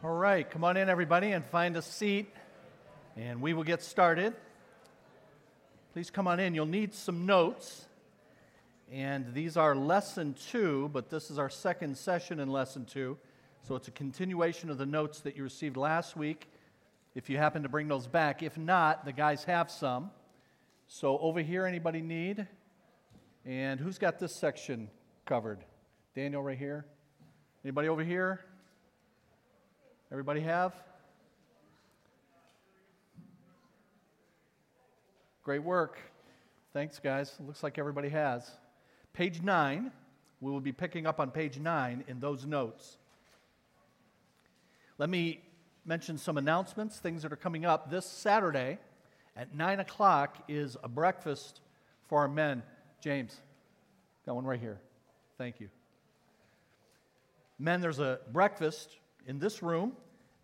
All right, come on in, everybody, and find a seat, and we will get started. Please come on in. You'll need some notes. And these are lesson two, but this is our second session in lesson two. So it's a continuation of the notes that you received last week, if you happen to bring those back. If not, the guys have some. So over here, anybody need? And who's got this section covered? Daniel right here? Anybody over here? Everybody have? Great work. Thanks, guys. Looks like everybody has. Page 9, we will be picking up on page 9 in those notes. Let me mention some announcements, things that are coming up. This Saturday at 9 o'clock is a breakfast for our men. James, got one right here. Thank you. Men, there's a breakfast in this room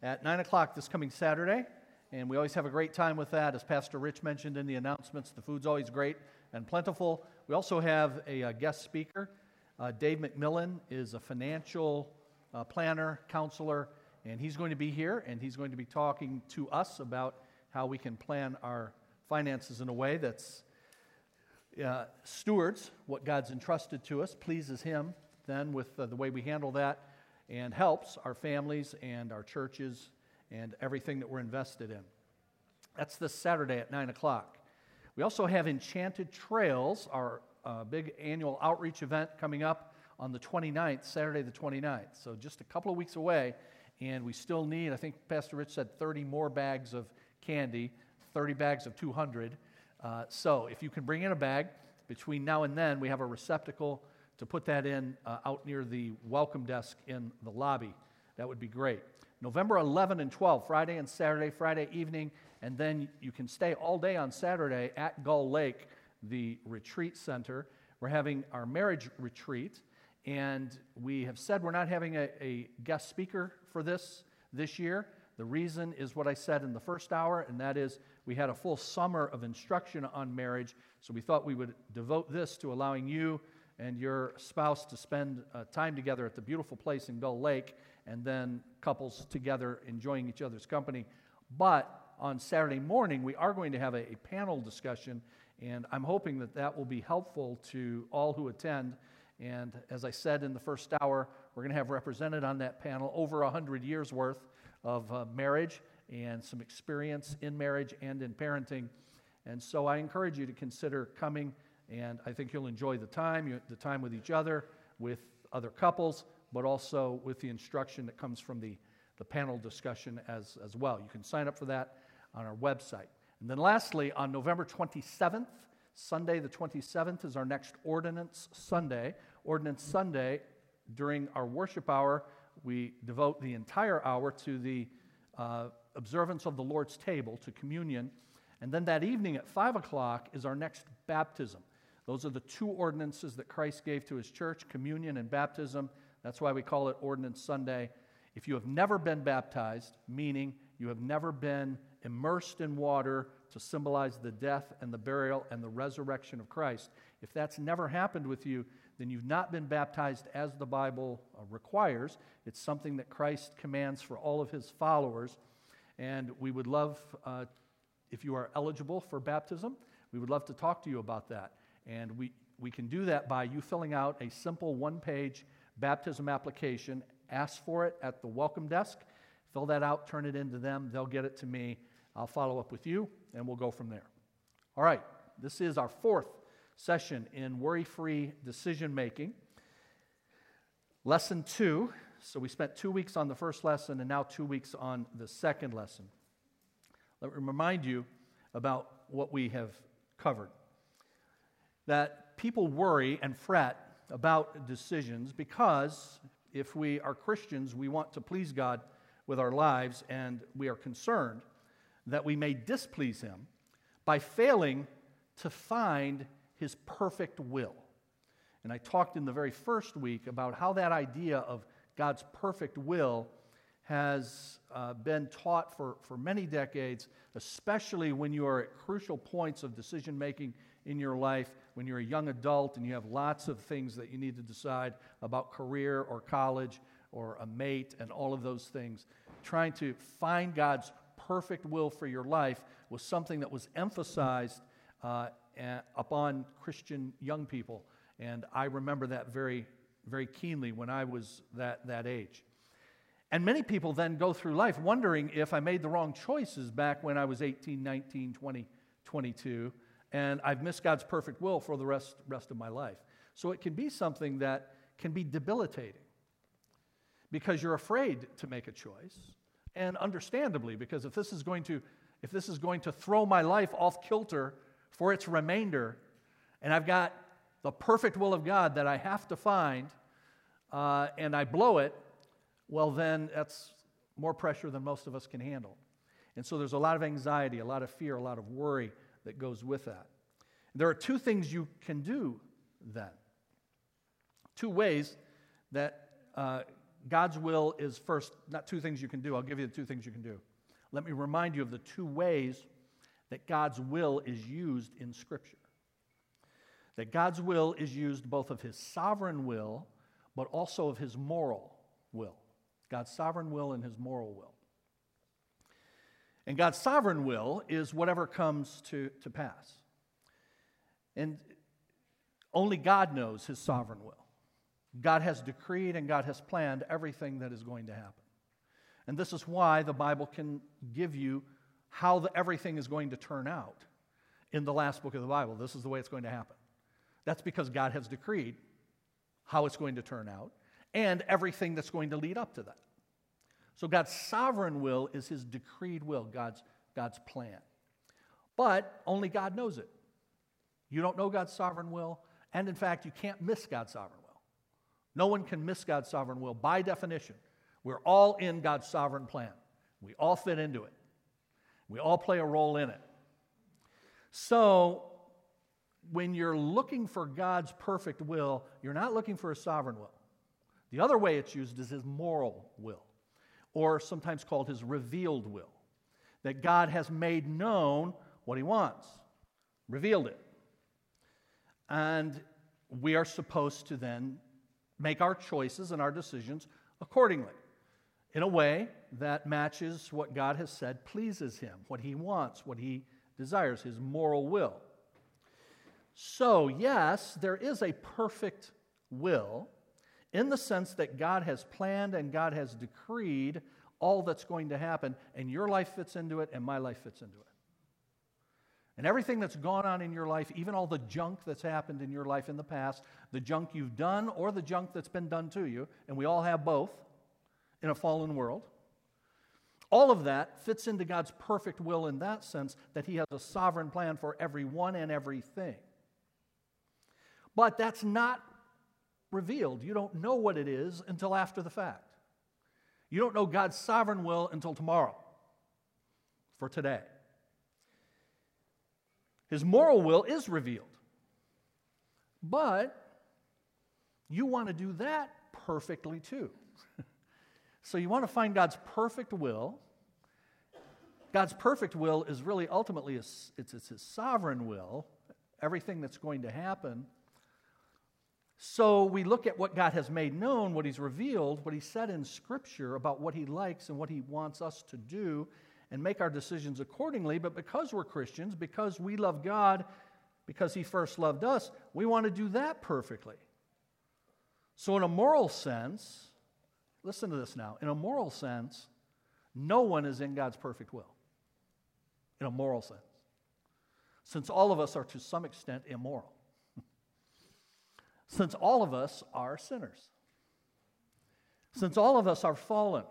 at 9 o'clock this coming Saturday. And we always have a great time with that. As Pastor Rich mentioned in the announcements, the food's always great and plentiful. We also have a, a guest speaker. Uh, Dave McMillan is a financial uh, planner, counselor, and he's going to be here and he's going to be talking to us about how we can plan our finances in a way that's uh, stewards what God's entrusted to us, pleases Him then with uh, the way we handle that and helps our families and our churches and everything that we're invested in. That's this Saturday at 9 o'clock. We also have Enchanted Trails, our uh, big annual outreach event coming up on the 29th, Saturday the 29th. So just a couple of weeks away, and we still need, I think Pastor Rich said 30 more bags of candy, 30 bags of 200. Uh, so if you can bring in a bag, between now and then, we have a receptacle to put that in uh, out near the welcome desk in the lobby. That would be great. November 11 and 12, Friday and Saturday, Friday evening, and then you can stay all day on Saturday at Gull Lake, the retreat center. We're having our marriage retreat, and we have said we're not having a, a guest speaker for this this year. The reason is what I said in the first hour, and that is we had a full summer of instruction on marriage, so we thought we would devote this to allowing you and your spouse to spend uh, time together at the beautiful place in Gull Lake, and then couples together enjoying each other's company. But on Saturday morning, we are going to have a, a panel discussion, and I'm hoping that that will be helpful to all who attend. And as I said in the first hour, we're going to have represented on that panel over 100 years worth of uh, marriage and some experience in marriage and in parenting. And so I encourage you to consider coming and I think you'll enjoy the time, the time with each other, with other couples, but also with the instruction that comes from the, the panel discussion as, as well. You can sign up for that on our website. And then lastly, on November 27th, Sunday the 27th is our next Ordinance Sunday. Ordinance Sunday, during our worship hour, we devote the entire hour to the uh, observance of the Lord's table, to communion. And then that evening at 5 o'clock is our next baptism. Those are the two ordinances that Christ gave to his church communion and baptism. That's why we call it Ordinance Sunday. If you have never been baptized, meaning you have never been immersed in water to symbolize the death and the burial and the resurrection of Christ, if that's never happened with you, then you've not been baptized as the Bible uh, requires. It's something that Christ commands for all of his followers. And we would love, uh, if you are eligible for baptism, we would love to talk to you about that. And we, we can do that by you filling out a simple one page baptism application. Ask for it at the welcome desk. Fill that out, turn it into them. They'll get it to me. I'll follow up with you, and we'll go from there. All right, this is our fourth session in worry free decision making. Lesson two. So we spent two weeks on the first lesson and now two weeks on the second lesson. Let me remind you about what we have covered that people worry and fret about decisions because if we are Christians, we want to please God with our lives, and we are concerned that we may displease Him by failing to find His perfect will. And I talked in the very first week about how that idea of God's perfect will has uh, been taught for, for many decades, especially when you are at crucial points of decision making in your life when you're a young adult and you have lots of things that you need to decide about career or college or a mate and all of those things. Trying to find God's perfect will for your life was something that was emphasized uh, upon Christian young people. And I remember that very, very keenly when I was that, that age. And many people then go through life wondering if I made the wrong choices back when I was 18, 19, 20, 22, and I've missed God's perfect will for the rest, rest of my life. So it can be something that can be debilitating because you're afraid to make a choice, and understandably, because if this is going to, if this is going to throw my life off kilter for its remainder, and I've got the perfect will of God that I have to find, uh, and I blow it, well, then that's more pressure than most of us can handle. And so there's a lot of anxiety, a lot of fear, a lot of worry that goes with that. There are two things you can do then. Two ways that uh, God's will is first, not two things you can do. I'll give you the two things you can do. Let me remind you of the two ways that God's will is used in Scripture. That God's will is used both of His sovereign will, but also of His moral will. God's sovereign will and His moral will. And God's sovereign will is whatever comes to, to pass. And only God knows His sovereign will. God has decreed and God has planned everything that is going to happen. And this is why the Bible can give you how the, everything is going to turn out in the last book of the Bible. This is the way it's going to happen. That's because God has decreed how it's going to turn out and everything that's going to lead up to that. So God's sovereign will is his decreed will, God's, God's plan. But only God knows it. You don't know God's sovereign will, and in fact, you can't miss God's sovereign will. No one can miss God's sovereign will by definition. We're all in God's sovereign plan. We all fit into it. We all play a role in it. So, when you're looking for God's perfect will, you're not looking for a sovereign will. The other way it's used is his moral will, or sometimes called his revealed will. That God has made known what he wants, revealed it. And we are supposed to then make our choices and our decisions accordingly in a way that matches what God has said pleases him, what he wants, what he desires, his moral will. So, yes, there is a perfect will in the sense that God has planned and God has decreed all that's going to happen, and your life fits into it, and my life fits into it. And everything that's gone on in your life, even all the junk that's happened in your life in the past, the junk you've done or the junk that's been done to you, and we all have both in a fallen world, all of that fits into God's perfect will in that sense that He has a sovereign plan for everyone and everything. But that's not revealed. You don't know what it is until after the fact. You don't know God's sovereign will until tomorrow, for today. His moral will is revealed. But you want to do that perfectly too. so you want to find God's perfect will. God's perfect will is really ultimately it's, it's his sovereign will, everything that's going to happen. So we look at what God has made known, what He's revealed, what He said in Scripture about what He likes and what He wants us to do, and make our decisions accordingly. But because we're Christians, because we love God, because He first loved us, we want to do that perfectly. So, in a moral sense, listen to this now. In a moral sense, no one is in God's perfect will. In a moral sense. Since all of us are to some extent immoral. Since all of us are sinners. Since all of us are fallen.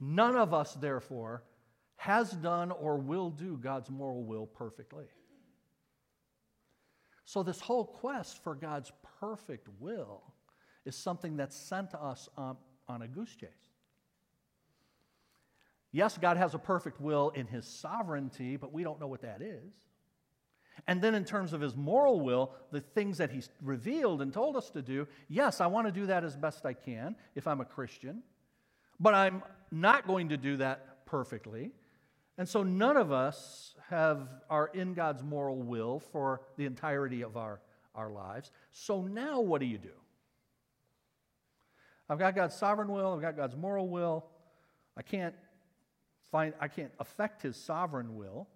None of us, therefore, has done or will do God's moral will perfectly. So, this whole quest for God's perfect will is something that's sent to us on, on a goose chase. Yes, God has a perfect will in His sovereignty, but we don't know what that is. And then, in terms of His moral will, the things that He's revealed and told us to do, yes, I want to do that as best I can if I'm a Christian. But I'm not going to do that perfectly. And so none of us have, are in God's moral will for the entirety of our, our lives. So now what do you do? I've got God's sovereign will, I've got God's moral will. I can't find I can't affect his sovereign will.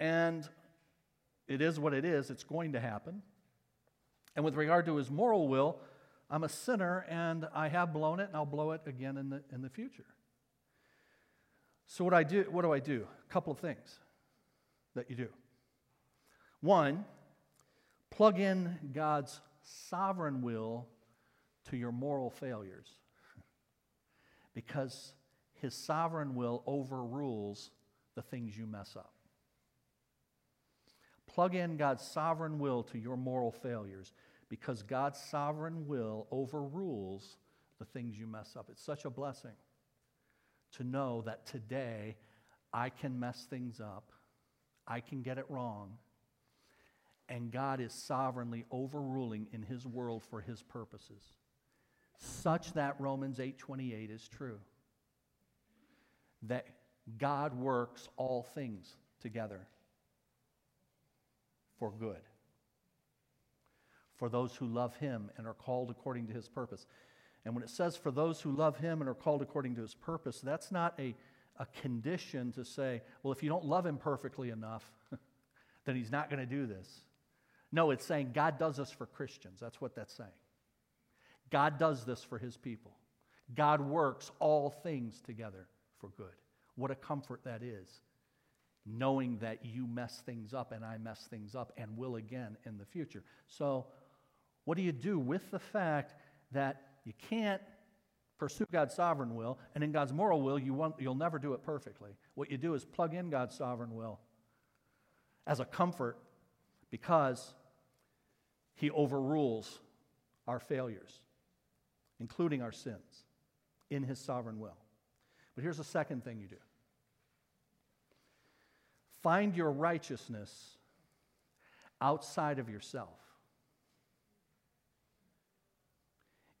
And it is what it is, it's going to happen. And with regard to his moral will, I'm a sinner and I have blown it and I'll blow it again in the, in the future. So what I do, what do I do? A couple of things that you do. One, plug in God's sovereign will to your moral failures. because his sovereign will overrules the things you mess up. Plug in God's sovereign will to your moral failures because God's sovereign will overrules the things you mess up. It's such a blessing to know that today I can mess things up, I can get it wrong, and God is sovereignly overruling in his world for his purposes. Such that Romans 8:28 is true. That God works all things together for good for those who love him and are called according to his purpose. And when it says for those who love him and are called according to his purpose, that's not a, a condition to say, well, if you don't love him perfectly enough, then he's not going to do this. No, it's saying God does this for Christians. That's what that's saying. God does this for his people. God works all things together for good. What a comfort that is, knowing that you mess things up and I mess things up and will again in the future. So, what do you do with the fact that you can't pursue God's sovereign will, and in God's moral will, you won't, you'll never do it perfectly? What you do is plug in God's sovereign will as a comfort because He overrules our failures, including our sins, in His sovereign will. But here's the second thing you do find your righteousness outside of yourself.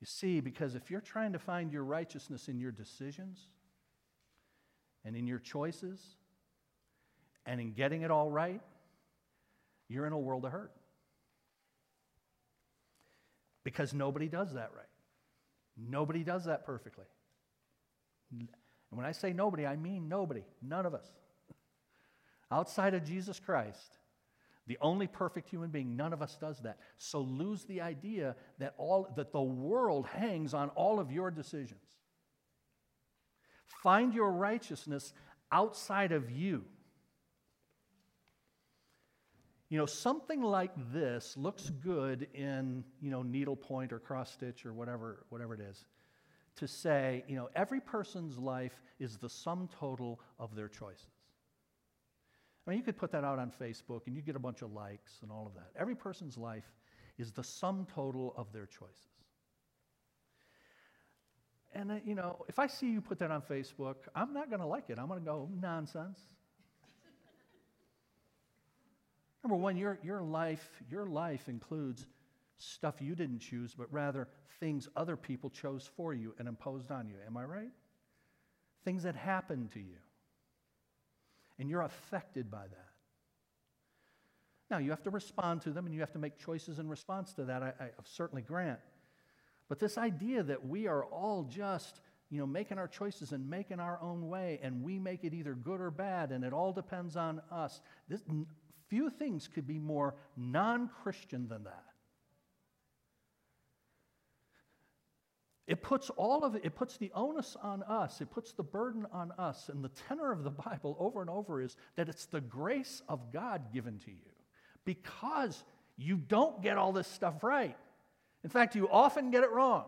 You see, because if you're trying to find your righteousness in your decisions and in your choices and in getting it all right, you're in a world of hurt. Because nobody does that right. Nobody does that perfectly. And when I say nobody, I mean nobody, none of us. Outside of Jesus Christ, the only perfect human being, none of us does that. So lose the idea that, all, that the world hangs on all of your decisions. Find your righteousness outside of you. You know, something like this looks good in, you know, needlepoint or cross stitch or whatever, whatever it is. To say, you know, every person's life is the sum total of their choices. I mean, you could put that out on Facebook and you get a bunch of likes and all of that. Every person's life is the sum total of their choices. And, uh, you know, if I see you put that on Facebook, I'm not going to like it. I'm going to go, nonsense. Number one, your, your, life, your life includes stuff you didn't choose, but rather things other people chose for you and imposed on you. Am I right? Things that happened to you and you're affected by that. Now, you have to respond to them and you have to make choices in response to that, I, I certainly grant. But this idea that we are all just, you know, making our choices and making our own way, and we make it either good or bad, and it all depends on us. This, few things could be more non Christian than that. It puts all of it, it puts the onus on us, it puts the burden on us. And the tenor of the Bible over and over is that it's the grace of God given to you because you don't get all this stuff right. In fact, you often get it wrong.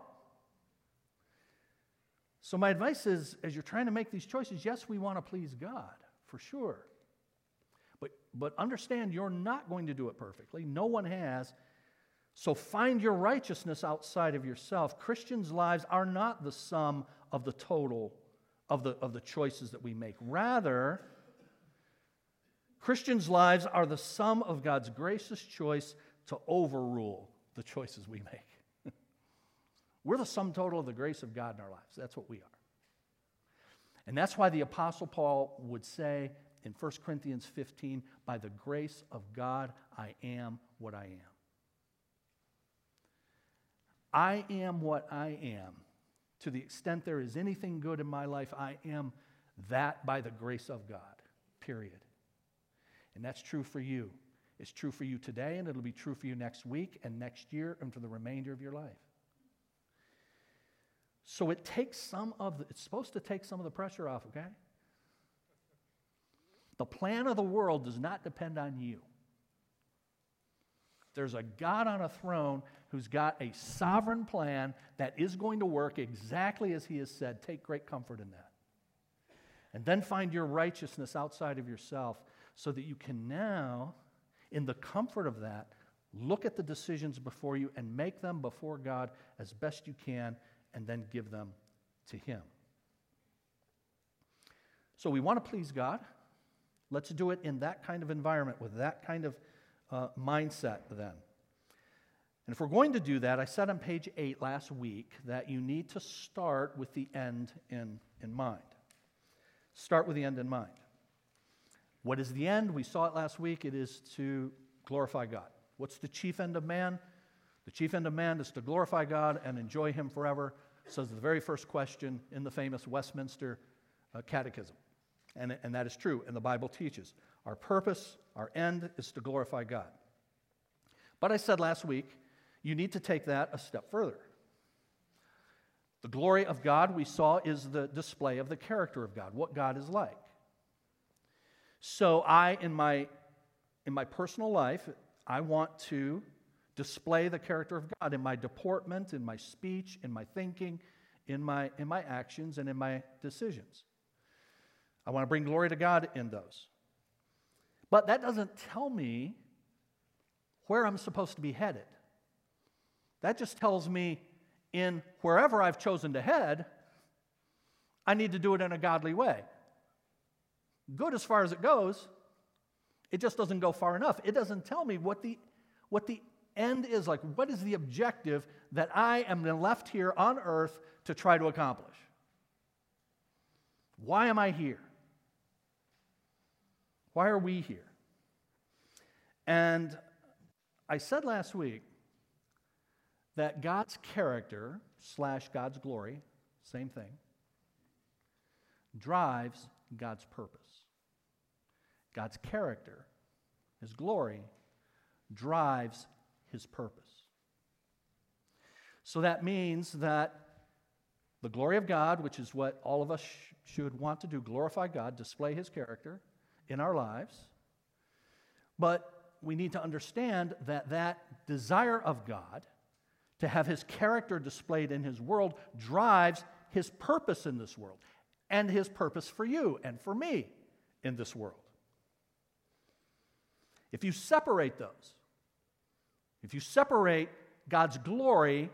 So, my advice is as you're trying to make these choices, yes, we want to please God, for sure. But, but understand you're not going to do it perfectly. No one has. So find your righteousness outside of yourself. Christians' lives are not the sum of the total of the, of the choices that we make. Rather, Christians' lives are the sum of God's gracious choice to overrule the choices we make. We're the sum total of the grace of God in our lives. That's what we are. And that's why the Apostle Paul would say in 1 Corinthians 15, By the grace of God, I am what I am. I am what I am To the extent there is anything good in my life, I am that by the grace of God, period. And that's true for you. It's true for you today, and it'll be true for you next week and next year and for the remainder of your life. So it takes some of the, it's supposed to take some of the pressure off, okay? The plan of the world does not depend on you. There's a God on a throne who's got a sovereign plan that is going to work exactly as he has said. Take great comfort in that. And then find your righteousness outside of yourself so that you can now, in the comfort of that, look at the decisions before you and make them before God as best you can and then give them to Him. So we want to please God. Let's do it in that kind of environment with that kind of uh, mindset then. And if we're going to do that, I said on page eight last week that you need to start with the end in, in mind. Start with the end in mind. What is the end? We saw it last week. It is to glorify God. What's the chief end of man? The chief end of man is to glorify God and enjoy Him forever, says the very first question in the famous Westminster uh, Catechism. And, and that is true, and the Bible teaches. Our purpose, our end is to glorify God. But I said last week, you need to take that a step further. The glory of God, we saw, is the display of the character of God, what God is like. So I, in my, in my personal life, I want to display the character of God in my deportment, in my speech, in my thinking, in my, in my actions, and in my decisions. I want to bring glory to God in those. But that doesn't tell me where I'm supposed to be headed. That just tells me in wherever I've chosen to head, I need to do it in a godly way. Good as far as it goes, it just doesn't go far enough. It doesn't tell me what the, what the end is like. What is the objective that I am left here on earth to try to accomplish? Why am I here? Why are we here? And I said last week that God's character slash God's glory, same thing, drives God's purpose. God's character, His glory, drives His purpose. So that means that the glory of God, which is what all of us sh- should want to do, glorify God, display His character, in our lives. But we need to understand that that desire of God to have his character displayed in his world drives his purpose in this world and his purpose for you and for me in this world. If you separate those, if you separate God's glory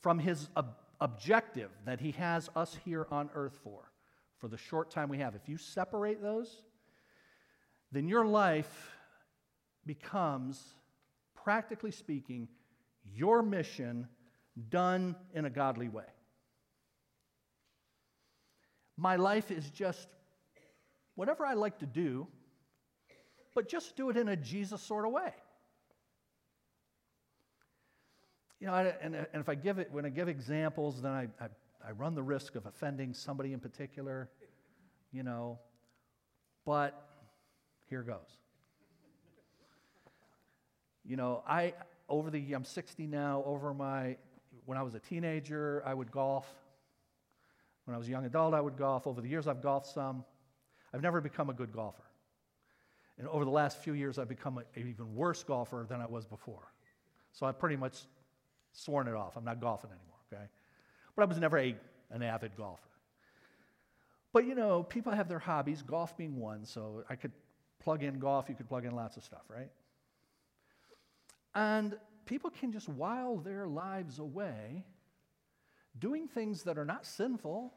from his ob- objective that he has us here on earth for, for the short time we have, if you separate those, then your life becomes, practically speaking, your mission done in a godly way. My life is just whatever I like to do, but just do it in a Jesus sort of way. You know, and, and if I give it, when I give examples, then I, I, I run the risk of offending somebody in particular, you know. But here goes. You know, I over the I'm 60 now. Over my when I was a teenager, I would golf. When I was a young adult, I would golf. Over the years, I've golfed some. I've never become a good golfer. And over the last few years, I've become an even worse golfer than I was before. So I've pretty much sworn it off. I'm not golfing anymore, okay? But I was never a, an avid golfer. But you know, people have their hobbies, golf being one, so I could plug in golf, you could plug in lots of stuff, right? And people can just while their lives away doing things that are not sinful.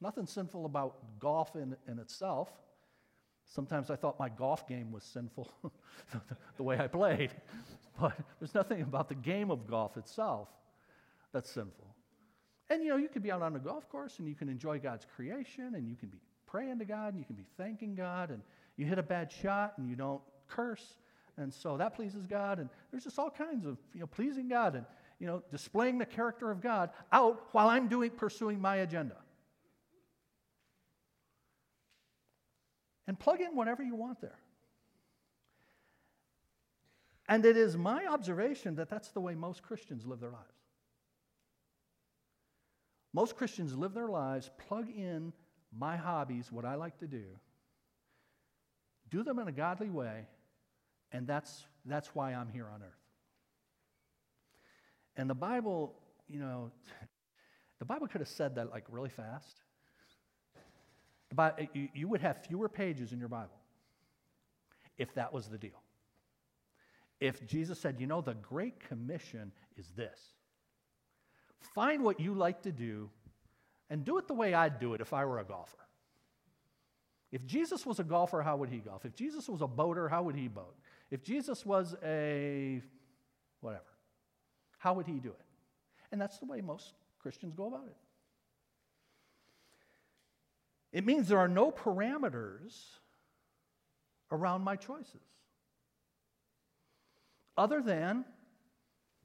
Nothing sinful about golf in, in itself. Sometimes I thought my golf game was sinful, the way I played. But there's nothing about the game of golf itself that's sinful. And you know, you could be out on a golf course and you can enjoy God's creation and you can be praying to God and you can be thanking God and you hit a bad shot and you don't curse. And so that pleases God. And there's just all kinds of, you know, pleasing God. And you know, displaying the character of God out while I'm doing pursuing my agenda. And plug in whatever you want there. And it is my observation that that's the way most Christians live their lives. Most Christians live their lives, plug in my hobbies, what I like to do, do them in a godly way, and that's, that's why I'm here on earth. And the Bible, you know, the Bible could have said that like really fast. You, you would have fewer pages in your Bible if that was the deal. If Jesus said, you know, the Great Commission is this find what you like to do and do it the way I'd do it if I were a golfer. If Jesus was a golfer, how would he golf? If Jesus was a boater, how would he boat? If Jesus was a whatever, how would he do it? And that's the way most Christians go about it. It means there are no parameters around my choices. Other than,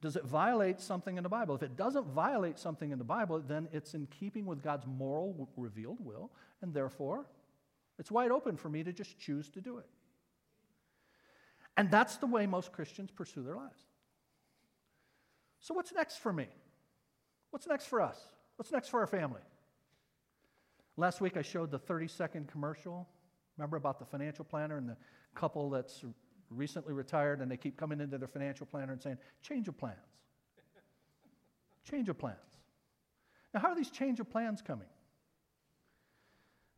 does it violate something in the Bible? If it doesn't violate something in the Bible, then it's in keeping with God's moral revealed will, and therefore it's wide open for me to just choose to do it. And that's the way most Christians pursue their lives. So, what's next for me? What's next for us? What's next for our family? Last week I showed the 30 second commercial. Remember about the financial planner and the couple that's recently retired and they keep coming into their financial planner and saying, change of plans. change of plans. Now, how are these change of plans coming?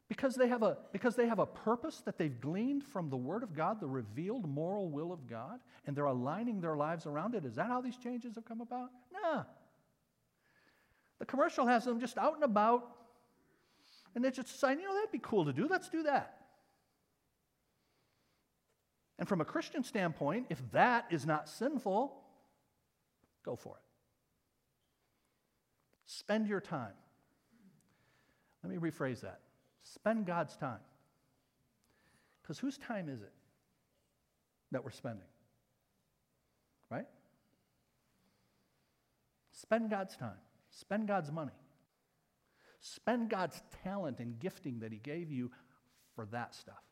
Because they, have a, because they have a purpose that they've gleaned from the Word of God, the revealed moral will of God, and they're aligning their lives around it. Is that how these changes have come about? Nah. The commercial has them just out and about, and they're just saying, you know, that'd be cool to do. Let's do that. And from a Christian standpoint, if that is not sinful, go for it. Spend your time. Let me rephrase that. Spend God's time. Because whose time is it that we're spending? Right? Spend God's time. Spend God's money. Spend God's talent and gifting that He gave you for that stuff.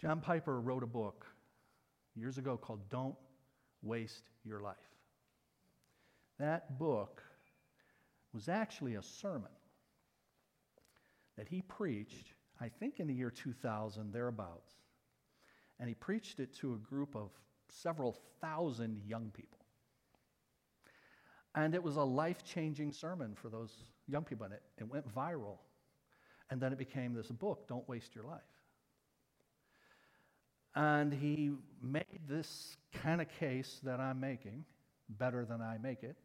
John Piper wrote a book years ago called Don't Waste Your Life. That book was actually a sermon that he preached, I think in the year 2000, thereabouts. And he preached it to a group of several thousand young people. And it was a life changing sermon for those young people, and it, it went viral. And then it became this book, Don't Waste Your Life. And he made this kind of case that I'm making better than I make it.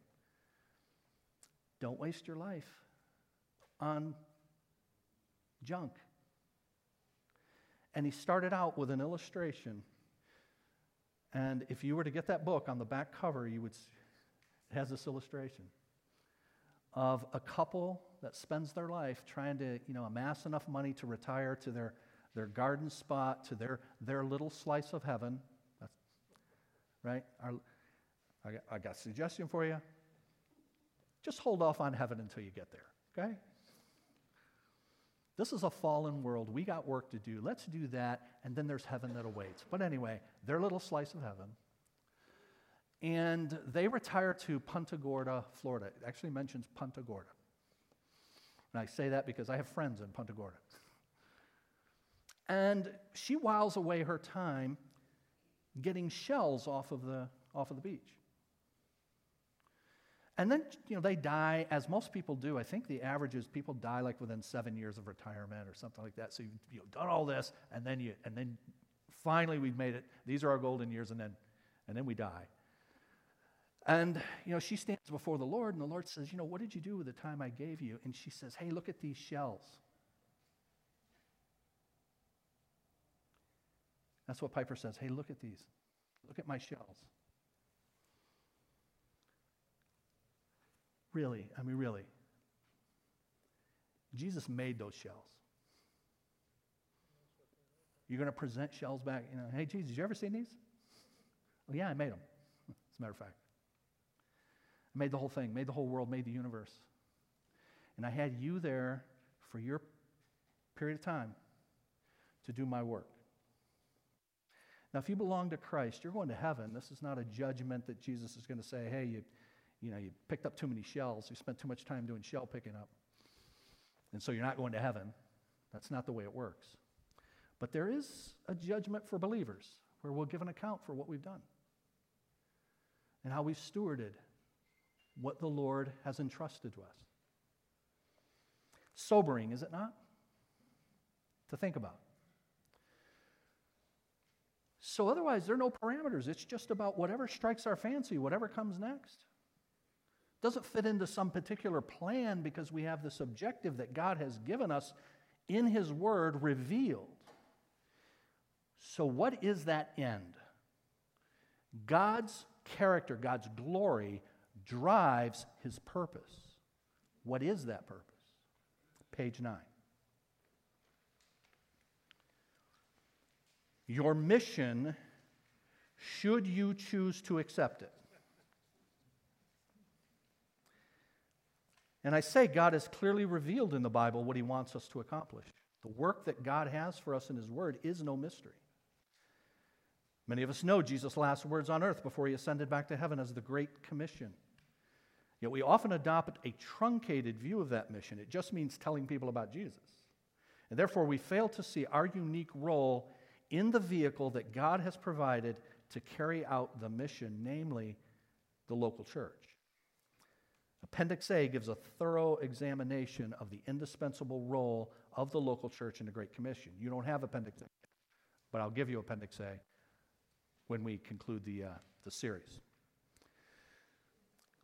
Don't waste your life on junk. And he started out with an illustration. And if you were to get that book on the back cover, you would it has this illustration of a couple that spends their life trying to, you know, amass enough money to retire to their, their garden spot, to their, their little slice of heaven. That's, right? Our, I, got, I got a suggestion for you. Just hold off on heaven until you get there, okay? This is a fallen world. We got work to do. Let's do that, and then there's heaven that awaits. But anyway, their little slice of heaven. And they retire to Punta Gorda, Florida. It actually mentions Punta Gorda. And I say that because I have friends in Punta Gorda. And she whiles away her time getting shells off of the, off of the beach. And then, you know, they die, as most people do. I think the average is people die like within seven years of retirement or something like that. So you've you know, done all this, and then you, and then finally we've made it. These are our golden years, and then, and then we die. And, you know, she stands before the Lord, and the Lord says, You know, what did you do with the time I gave you? And she says, Hey, look at these shells. That's what Piper says. Hey, look at these. Look at my shells. Really, I mean, really. Jesus made those shells. You're going to present shells back. You know, hey, Jesus, you ever see these? Well, yeah, I made them. as a matter of fact. I made the whole thing, made the whole world, made the universe. And I had you there for your period of time to do my work. Now, if you belong to Christ, you're going to heaven. This is not a judgment that Jesus is going to say, hey, you, you know, you picked up too many shells. You spent too much time doing shell picking up. And so you're not going to heaven. That's not the way it works. But there is a judgment for believers where we'll give an account for what we've done and how we've stewarded what the Lord has entrusted to us. Sobering, is it not? To think about. So, otherwise, there are no parameters. It's just about whatever strikes our fancy, whatever comes next. Doesn't fit into some particular plan because we have this objective that God has given us in His Word revealed. So, what is that end? God's character, God's glory drives His purpose. What is that purpose? Page 9. Your mission, should you choose to accept it. And I say God has clearly revealed in the Bible what He wants us to accomplish. The work that God has for us in His Word is no mystery. Many of us know Jesus' last words on earth before He ascended back to heaven as the Great Commission. Yet we often adopt a truncated view of that mission. It just means telling people about Jesus. And therefore, we fail to see our unique role in the vehicle that God has provided to carry out the mission, namely the local church. Appendix A gives a thorough examination of the indispensable role of the local church in the Great Commission. You don't have Appendix A, but I'll give you Appendix A when we conclude the, uh, the series.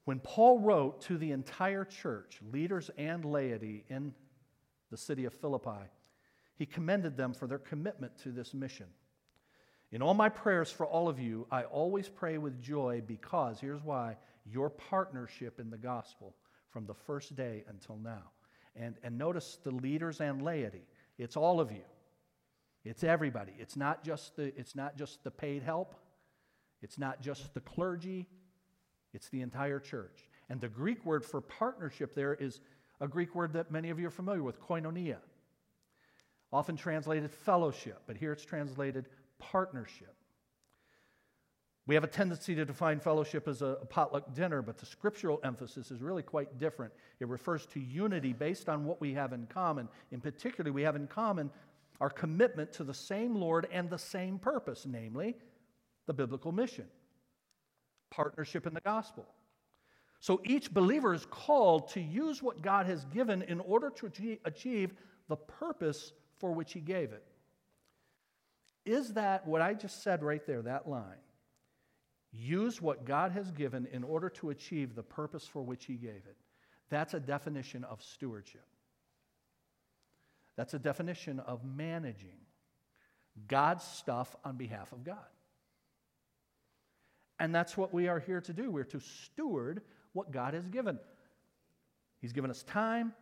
When Paul wrote to the entire church, leaders and laity in the city of Philippi, he commended them for their commitment to this mission. In all my prayers for all of you, I always pray with joy because, here's why, your partnership in the gospel from the first day until now. And, and notice the leaders and laity, it's all of you. It's everybody. It's not just the, it's not just the paid help. It's not just the clergy. It's the entire church. And the Greek word for partnership there is a Greek word that many of you are familiar with, koinonia. Often translated fellowship, but here it's translated partnership. We have a tendency to define fellowship as a, potluck dinner, but the scriptural emphasis is really quite different. It refers to unity based on what we have in common. In particular, we have in common our commitment to the same Lord and the same purpose, namely the biblical mission partnership in the gospel. So each believer is called to use what God has given in order to achieve the purpose for which He gave it. Is that what I just said right there, that line? Use what God has given in order to achieve the purpose for which He gave it. That's a definition of stewardship. That's a definition of managing God's stuff on behalf of God. And that's what we are here to do. We're to steward what God has given. He's given us time,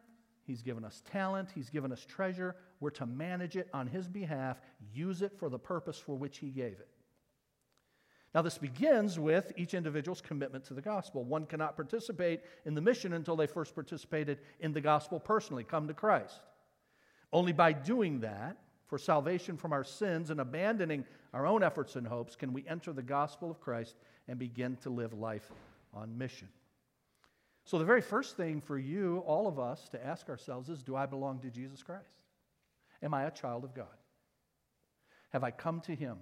He's given us talent, He's given us treasure. We're to manage it on His behalf, use it for the purpose for which He gave it. Now, this begins with each individual's commitment to the gospel. One cannot participate in the mission until they first participated in the gospel personally, come to Christ. Only by doing that, for salvation from our sins and abandoning our own efforts and hopes, can we enter the gospel of Christ and begin to live life on mission. So, the very first thing for you, all of us, to ask ourselves is Do I belong to Jesus Christ? Am I a child of God? Have I come to Him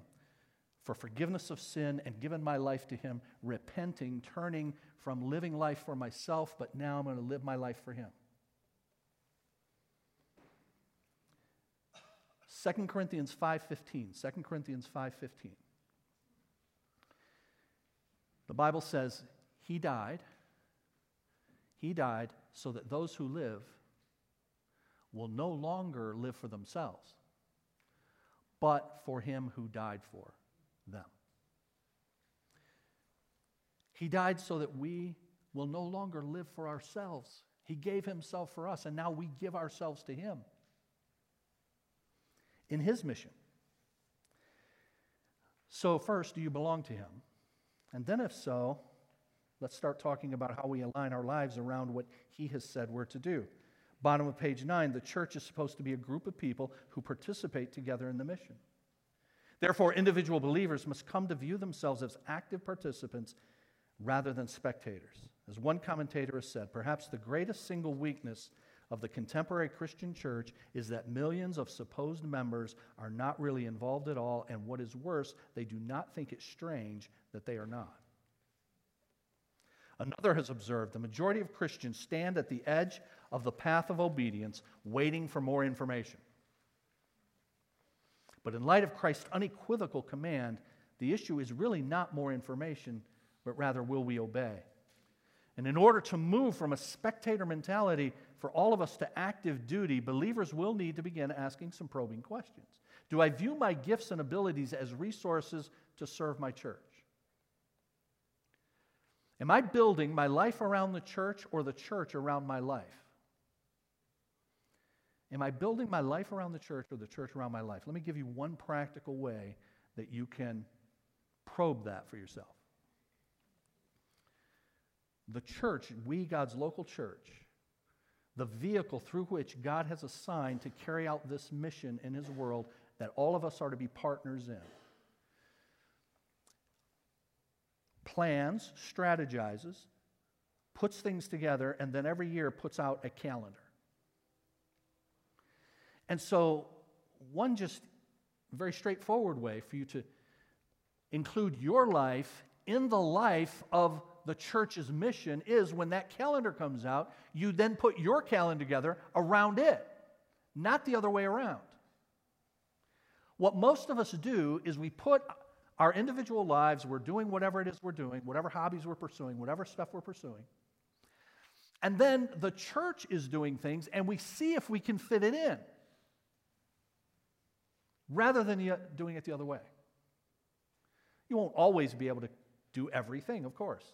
for forgiveness of sin and given my life to Him, repenting, turning from living life for myself, but now I'm going to live my life for Him? 2 Corinthians 5:15 2 Corinthians 5:15 The Bible says he died he died so that those who live will no longer live for themselves but for him who died for them He died so that we will no longer live for ourselves he gave himself for us and now we give ourselves to him in his mission. So, first, do you belong to him? And then, if so, let's start talking about how we align our lives around what He has said we're to do. Bottom of page nine, the church is supposed to be a group of people who participate together in the mission. Therefore, individual believers must come to view themselves as active participants rather than spectators. As one commentator has said, perhaps the greatest single weakness of the contemporary Christian church is that millions of supposed members are not really involved at all, and what is worse, they do not think it strange that they are not. Another has observed the majority of Christians stand at the edge of the path of obedience, waiting for more information. But in light of Christ's unequivocal command, the issue is really not more information, but rather will we obey? And in order to move from a spectator mentality for all of us to active duty, believers will need to begin asking some probing questions. Do I view my gifts and abilities as resources to serve my church? Am I building my life around the church or the church around my life? Am I building my life around the church or the church around my life? Let me give you one practical way that you can probe that for yourself. The church, we, God's local church, the vehicle through which God has assigned to carry out this mission in His world that all of us are to be partners in. Plans, strategizes, puts things together, and then every year puts out a calendar. And so, one just very straightforward way for you to include your life in the life of the church's mission is when that calendar comes out, you then put your calendar together around it, not the other way around. What most of us do is we put our individual lives, we're doing whatever it is we're doing, whatever hobbies we're pursuing, whatever stuff we're pursuing. And then the church is doing things, and we see if we can fit it in rather than doing it the other way. You won't always be able to do everything, of course.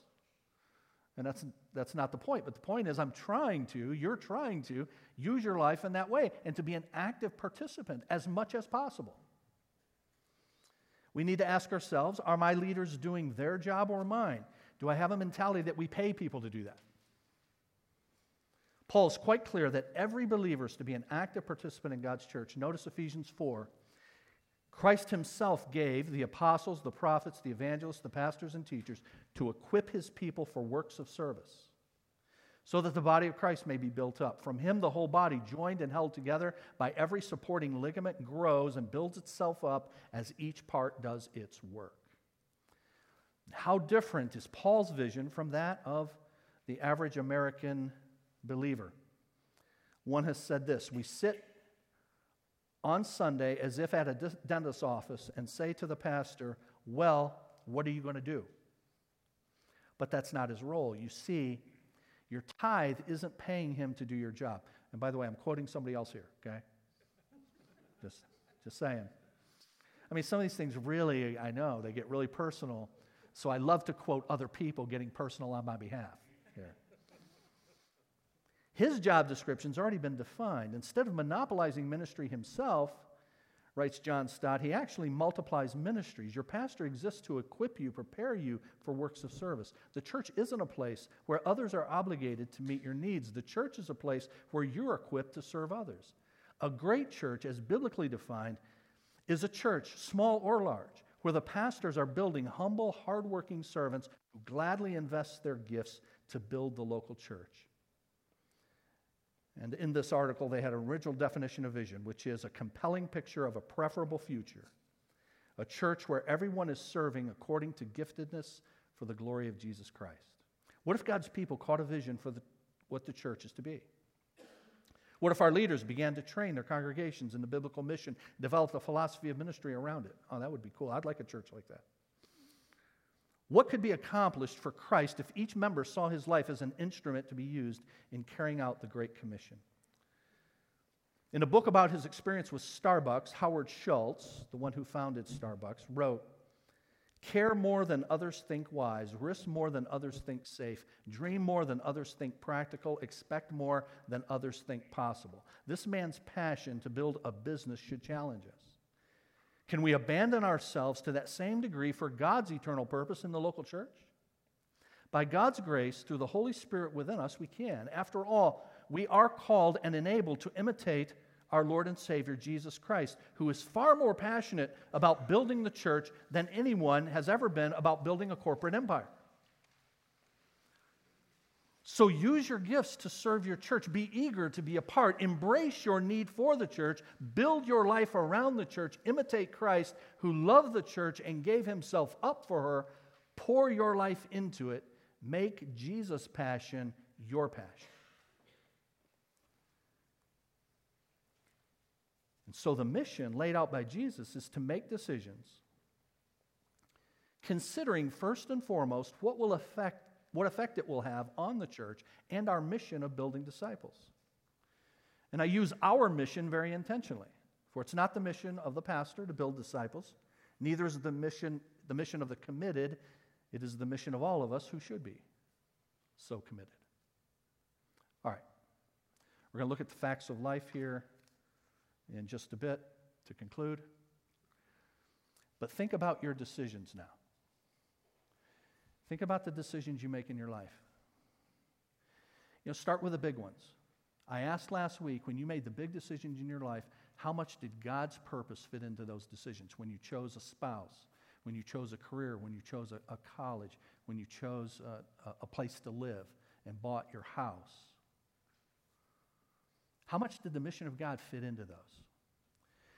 And that's, that's not the point. But the point is, I'm trying to, you're trying to use your life in that way and to be an active participant as much as possible. We need to ask ourselves are my leaders doing their job or mine? Do I have a mentality that we pay people to do that? Paul is quite clear that every believer is to be an active participant in God's church. Notice Ephesians 4 Christ himself gave the apostles, the prophets, the evangelists, the pastors, and teachers to equip his people for works of service, so that the body of Christ may be built up. From him, the whole body, joined and held together by every supporting ligament, grows and builds itself up as each part does its work. How different is Paul's vision from that of the average American believer? One has said this We sit on Sunday as if at a dentist's office and say to the pastor, Well, what are you going to do? But that's not his role. You see, your tithe isn't paying him to do your job. And by the way, I'm quoting somebody else here, okay? Just, just saying. I mean, some of these things really, I know, they get really personal. So I love to quote other people getting personal on my behalf. His job description's already been defined. Instead of monopolizing ministry himself, writes John Stott, he actually multiplies ministries. Your pastor exists to equip you, prepare you for works of service. The church isn't a place where others are obligated to meet your needs. The church is a place where you're equipped to serve others. A great church, as biblically defined, is a church, small or large, where the pastors are building humble, hardworking servants who gladly invest their gifts to build the local church. And in this article, they had an original definition of vision, which is a compelling picture of a preferable future, a church where everyone is serving according to giftedness for the glory of Jesus Christ. What if God's people caught a vision for the, what the church is to be? What if our leaders began to train their congregations in the biblical mission, develop a philosophy of ministry around it? Oh, that would be cool. I'd like a church like that. What could be accomplished for Christ if each member saw his life as an instrument to be used in carrying out the Great Commission? In a book about his experience with Starbucks, Howard Schultz, the one who founded Starbucks, wrote Care more than others think wise, risk more than others think safe, dream more than others think practical, expect more than others think possible. This man's passion to build a business should challenge us. Can we abandon ourselves to that same degree for God's eternal purpose in the local church? By God's grace, through the Holy Spirit within us, we can. After all, we are called and enabled to imitate our Lord and Savior, Jesus Christ, who is far more passionate about building the church than anyone has ever been about building a corporate empire. So use your gifts to serve your church. Be eager to be a part. Embrace your need for the church. Build your life around the church. Imitate Christ, who loved the church and gave himself up for her. Pour your life into it. Make Jesus' passion your passion. And so the mission laid out by Jesus is to make decisions considering first and foremost what will affect what effect it will have on the church and our mission of building disciples. And I use our mission very intentionally, for it's not the mission of the pastor to build disciples, neither is the mission the mission of the committed, it is the mission of all of us who should be so committed. All right. We're going to look at the facts of life here in just a bit to conclude. But think about your decisions now. Think about the decisions you make in your life. You know, start with the big ones. I asked last week when you made the big decisions in your life, how much did God's purpose fit into those decisions? When you chose a spouse, when you chose a career, when you chose a, a college, when you chose a, a place to live and bought your house. How much did the mission of God fit into those?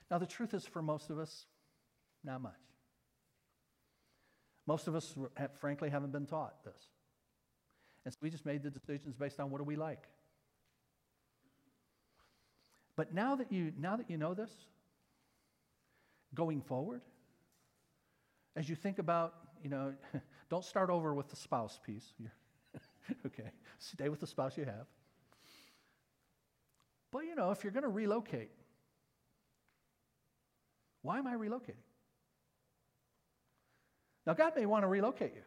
Now, the truth is, for most of us, not much. Most of us, have, frankly, haven't been taught this. And so we just made the decisions based on what do we like. But now that you, now that you know this, going forward, as you think about, you know, don't start over with the spouse piece. okay, stay with the spouse you have. But, you know, if you're going to relocate, why am I relocating? Now, God may want to relocate you.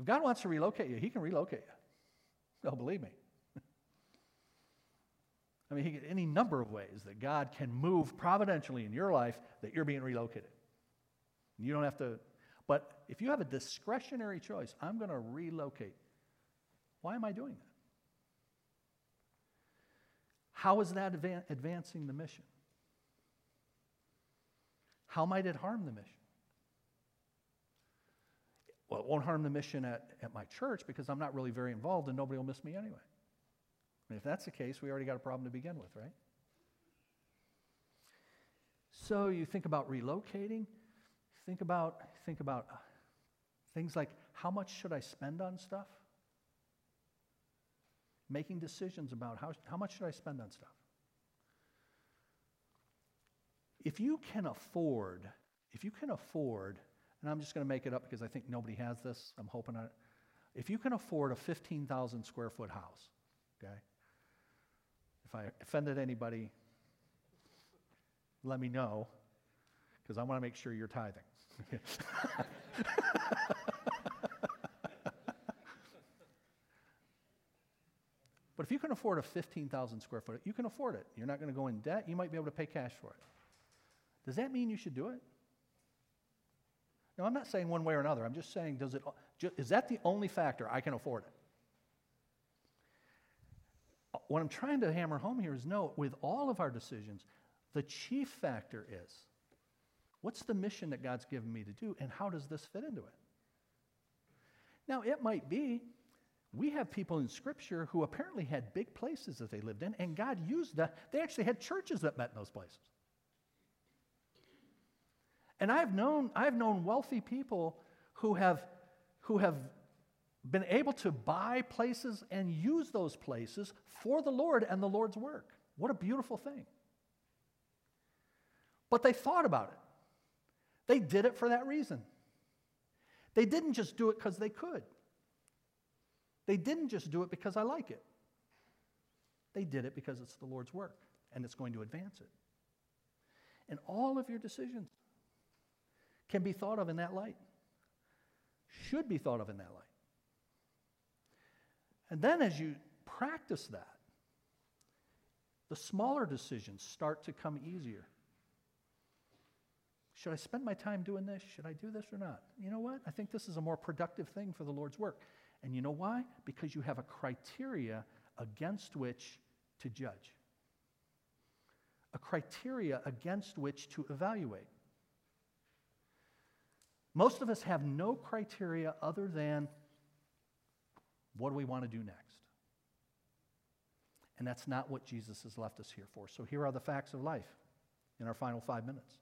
If God wants to relocate you, He can relocate you. No, believe me. I mean, he, any number of ways that God can move providentially in your life that you're being relocated. You don't have to, but if you have a discretionary choice, I'm going to relocate. Why am I doing that? How is that advancing the mission? How might it harm the mission? Well, it won't harm the mission at, at my church because I'm not really very involved and nobody will miss me anyway. And if that's the case, we already got a problem to begin with, right? So you think about relocating, think about, think about uh, things like how much should I spend on stuff? Making decisions about how, how much should I spend on stuff? If you can afford, if you can afford, and I'm just going to make it up because I think nobody has this, I'm hoping I, if you can afford a 15,000 square foot house, okay? If I offended anybody, let me know because I want to make sure you're tithing. but if you can afford a 15,000 square foot, you can afford it. You're not going to go in debt. You might be able to pay cash for it. Does that mean you should do it? No, I'm not saying one way or another. I'm just saying, does it, is that the only factor I can afford it? Uh, what I'm trying to hammer home here is no, with all of our decisions, the chief factor is what's the mission that God's given me to do, and how does this fit into it? Now, it might be we have people in Scripture who apparently had big places that they lived in, and God used that. They actually had churches that met in those places. And I've known, I've known wealthy people who have, who have been able to buy places and use those places for the Lord and the Lord's work. What a beautiful thing. But they thought about it. They did it for that reason. They didn't just do it because they could. They didn't just do it because I like it. They did it because it's the Lord's work and it's going to advance it. And all of your decisions can be thought of in that light, should be thought of in that light. And then as you practice that, the smaller decisions start to come easier. Should I spend my time doing this? Should I do this or not? You know what? I think this is a more productive thing for the Lord's work. And you know why? Because you have a criteria against which to judge, a criteria against which to evaluate. Most of us have no criteria other than what do we want to do next? And that's not what Jesus has left us here for. So here are the facts of life in our final five minutes.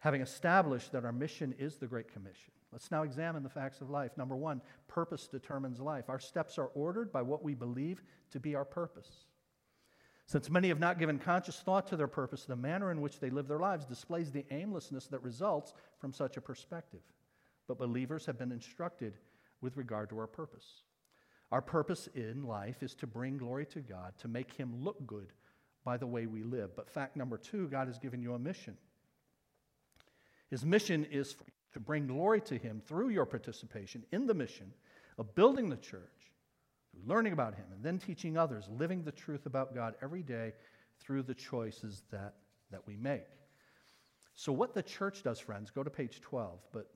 Having established that our mission is the Great Commission, let's now examine the facts of life. Number one, purpose determines life. Our steps are ordered by what we believe to be our purpose. Since many have not given conscious thought to their purpose, the manner in which they live their lives displays the aimlessness that results from such a perspective. But believers have been instructed with regard to our purpose. Our purpose in life is to bring glory to God, to make Him look good by the way we live. But fact number two, God has given you a mission. His mission is to bring glory to Him through your participation in the mission of building the church, learning about Him, and then teaching others, living the truth about God every day through the choices that, that we make. So, what the church does, friends, go to page 12, but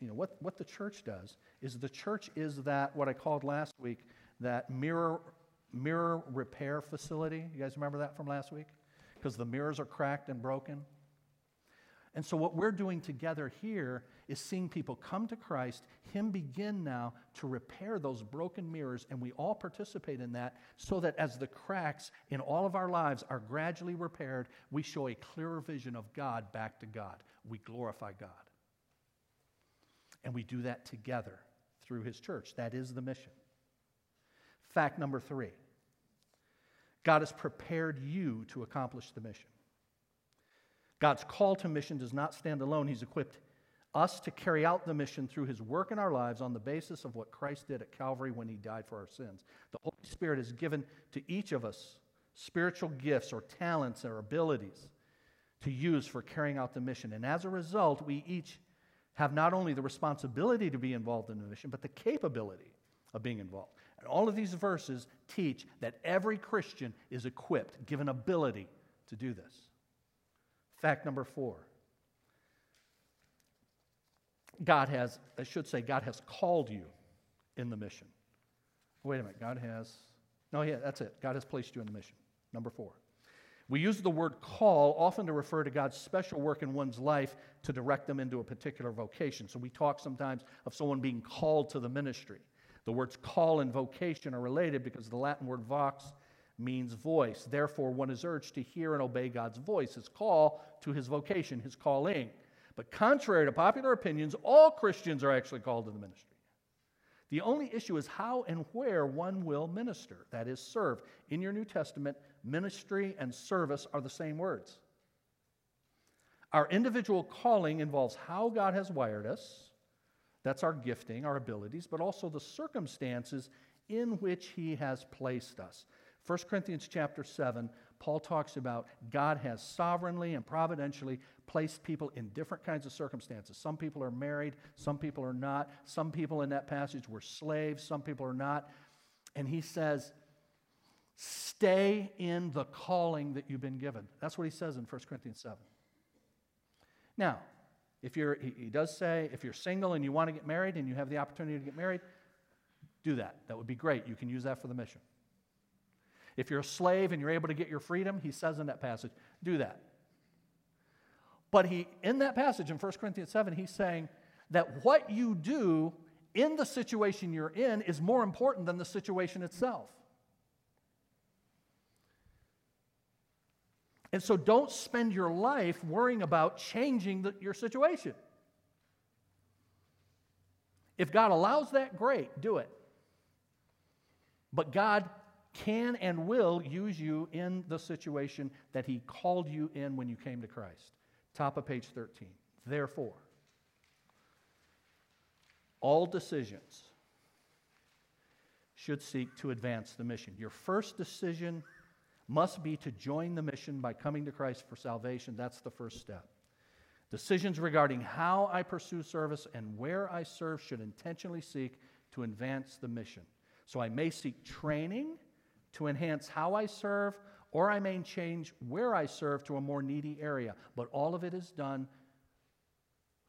you know, what, what the church does is the church is that, what I called last week, that mirror, mirror repair facility. You guys remember that from last week? Because the mirrors are cracked and broken. And so, what we're doing together here is seeing people come to Christ, Him begin now to repair those broken mirrors, and we all participate in that so that as the cracks in all of our lives are gradually repaired, we show a clearer vision of God back to God. We glorify God. And we do that together through his church. That is the mission. Fact number three God has prepared you to accomplish the mission. God's call to mission does not stand alone. He's equipped us to carry out the mission through his work in our lives on the basis of what Christ did at Calvary when he died for our sins. The Holy Spirit has given to each of us spiritual gifts or talents or abilities to use for carrying out the mission. And as a result, we each have not only the responsibility to be involved in the mission, but the capability of being involved. And all of these verses teach that every Christian is equipped, given ability to do this. Fact number four God has, I should say, God has called you in the mission. Wait a minute, God has, no, yeah, that's it. God has placed you in the mission. Number four. We use the word call often to refer to God's special work in one's life to direct them into a particular vocation. So we talk sometimes of someone being called to the ministry. The words call and vocation are related because the Latin word vox means voice. Therefore, one is urged to hear and obey God's voice, his call to his vocation, his calling. But contrary to popular opinions, all Christians are actually called to the ministry. The only issue is how and where one will minister, that is, serve. In your New Testament, ministry and service are the same words. Our individual calling involves how God has wired us. That's our gifting, our abilities, but also the circumstances in which He has placed us. 1 Corinthians chapter 7, Paul talks about God has sovereignly and providentially placed people in different kinds of circumstances. Some people are married, some people are not. Some people in that passage were slaves, some people are not. And he says, Stay in the calling that you've been given. That's what he says in 1 Corinthians 7. Now, if you're, he does say, if you're single and you want to get married and you have the opportunity to get married, do that. That would be great. You can use that for the mission. If you're a slave and you're able to get your freedom, he says in that passage, do that. But he, in that passage in 1 Corinthians 7, he's saying that what you do in the situation you're in is more important than the situation itself. And so don't spend your life worrying about changing the, your situation. If God allows that, great, do it. But God can and will use you in the situation that He called you in when you came to Christ. Top of page 13. Therefore, all decisions should seek to advance the mission. Your first decision must be to join the mission by coming to Christ for salvation. That's the first step. Decisions regarding how I pursue service and where I serve should intentionally seek to advance the mission. So I may seek training to enhance how I serve, or I may change where I serve to a more needy area. But all of it is done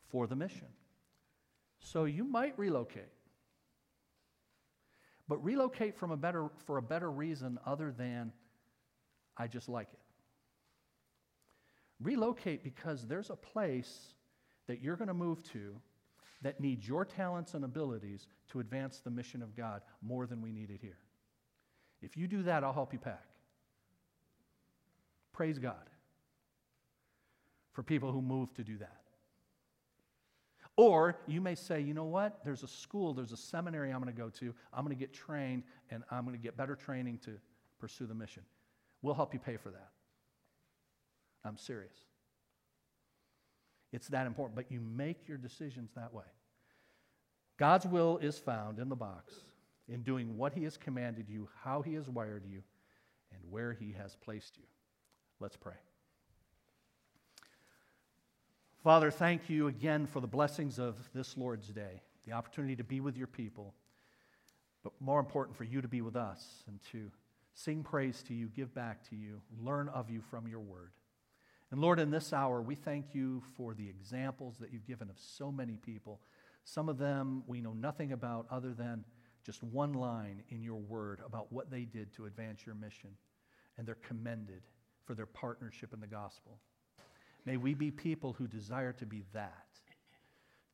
for the mission. So you might relocate. But relocate from a better, for a better reason other than I just like it. Relocate because there's a place that you're going to move to that needs your talents and abilities to advance the mission of God more than we need it here. If you do that, I'll help you pack. Praise God for people who move to do that. Or you may say, you know what? There's a school, there's a seminary I'm going to go to. I'm going to get trained, and I'm going to get better training to pursue the mission. We'll help you pay for that. I'm serious. It's that important, but you make your decisions that way. God's will is found in the box in doing what He has commanded you, how He has wired you, and where He has placed you. Let's pray. Father, thank you again for the blessings of this Lord's Day, the opportunity to be with your people, but more important, for you to be with us and to sing praise to you, give back to you, learn of you from your word. And Lord, in this hour, we thank you for the examples that you've given of so many people. Some of them we know nothing about other than just one line in your word about what they did to advance your mission. And they're commended for their partnership in the gospel. May we be people who desire to be that,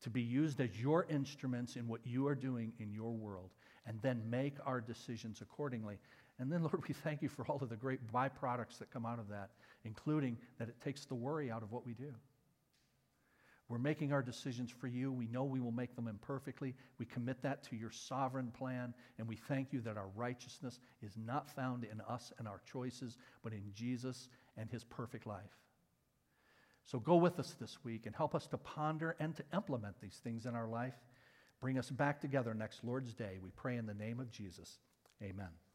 to be used as your instruments in what you are doing in your world, and then make our decisions accordingly. And then, Lord, we thank you for all of the great byproducts that come out of that, including that it takes the worry out of what we do. We're making our decisions for you. We know we will make them imperfectly. We commit that to your sovereign plan, and we thank you that our righteousness is not found in us and our choices, but in Jesus and his perfect life. So go with us this week and help us to ponder and to implement these things in our life. Bring us back together next Lord's Day. We pray in the name of Jesus. Amen.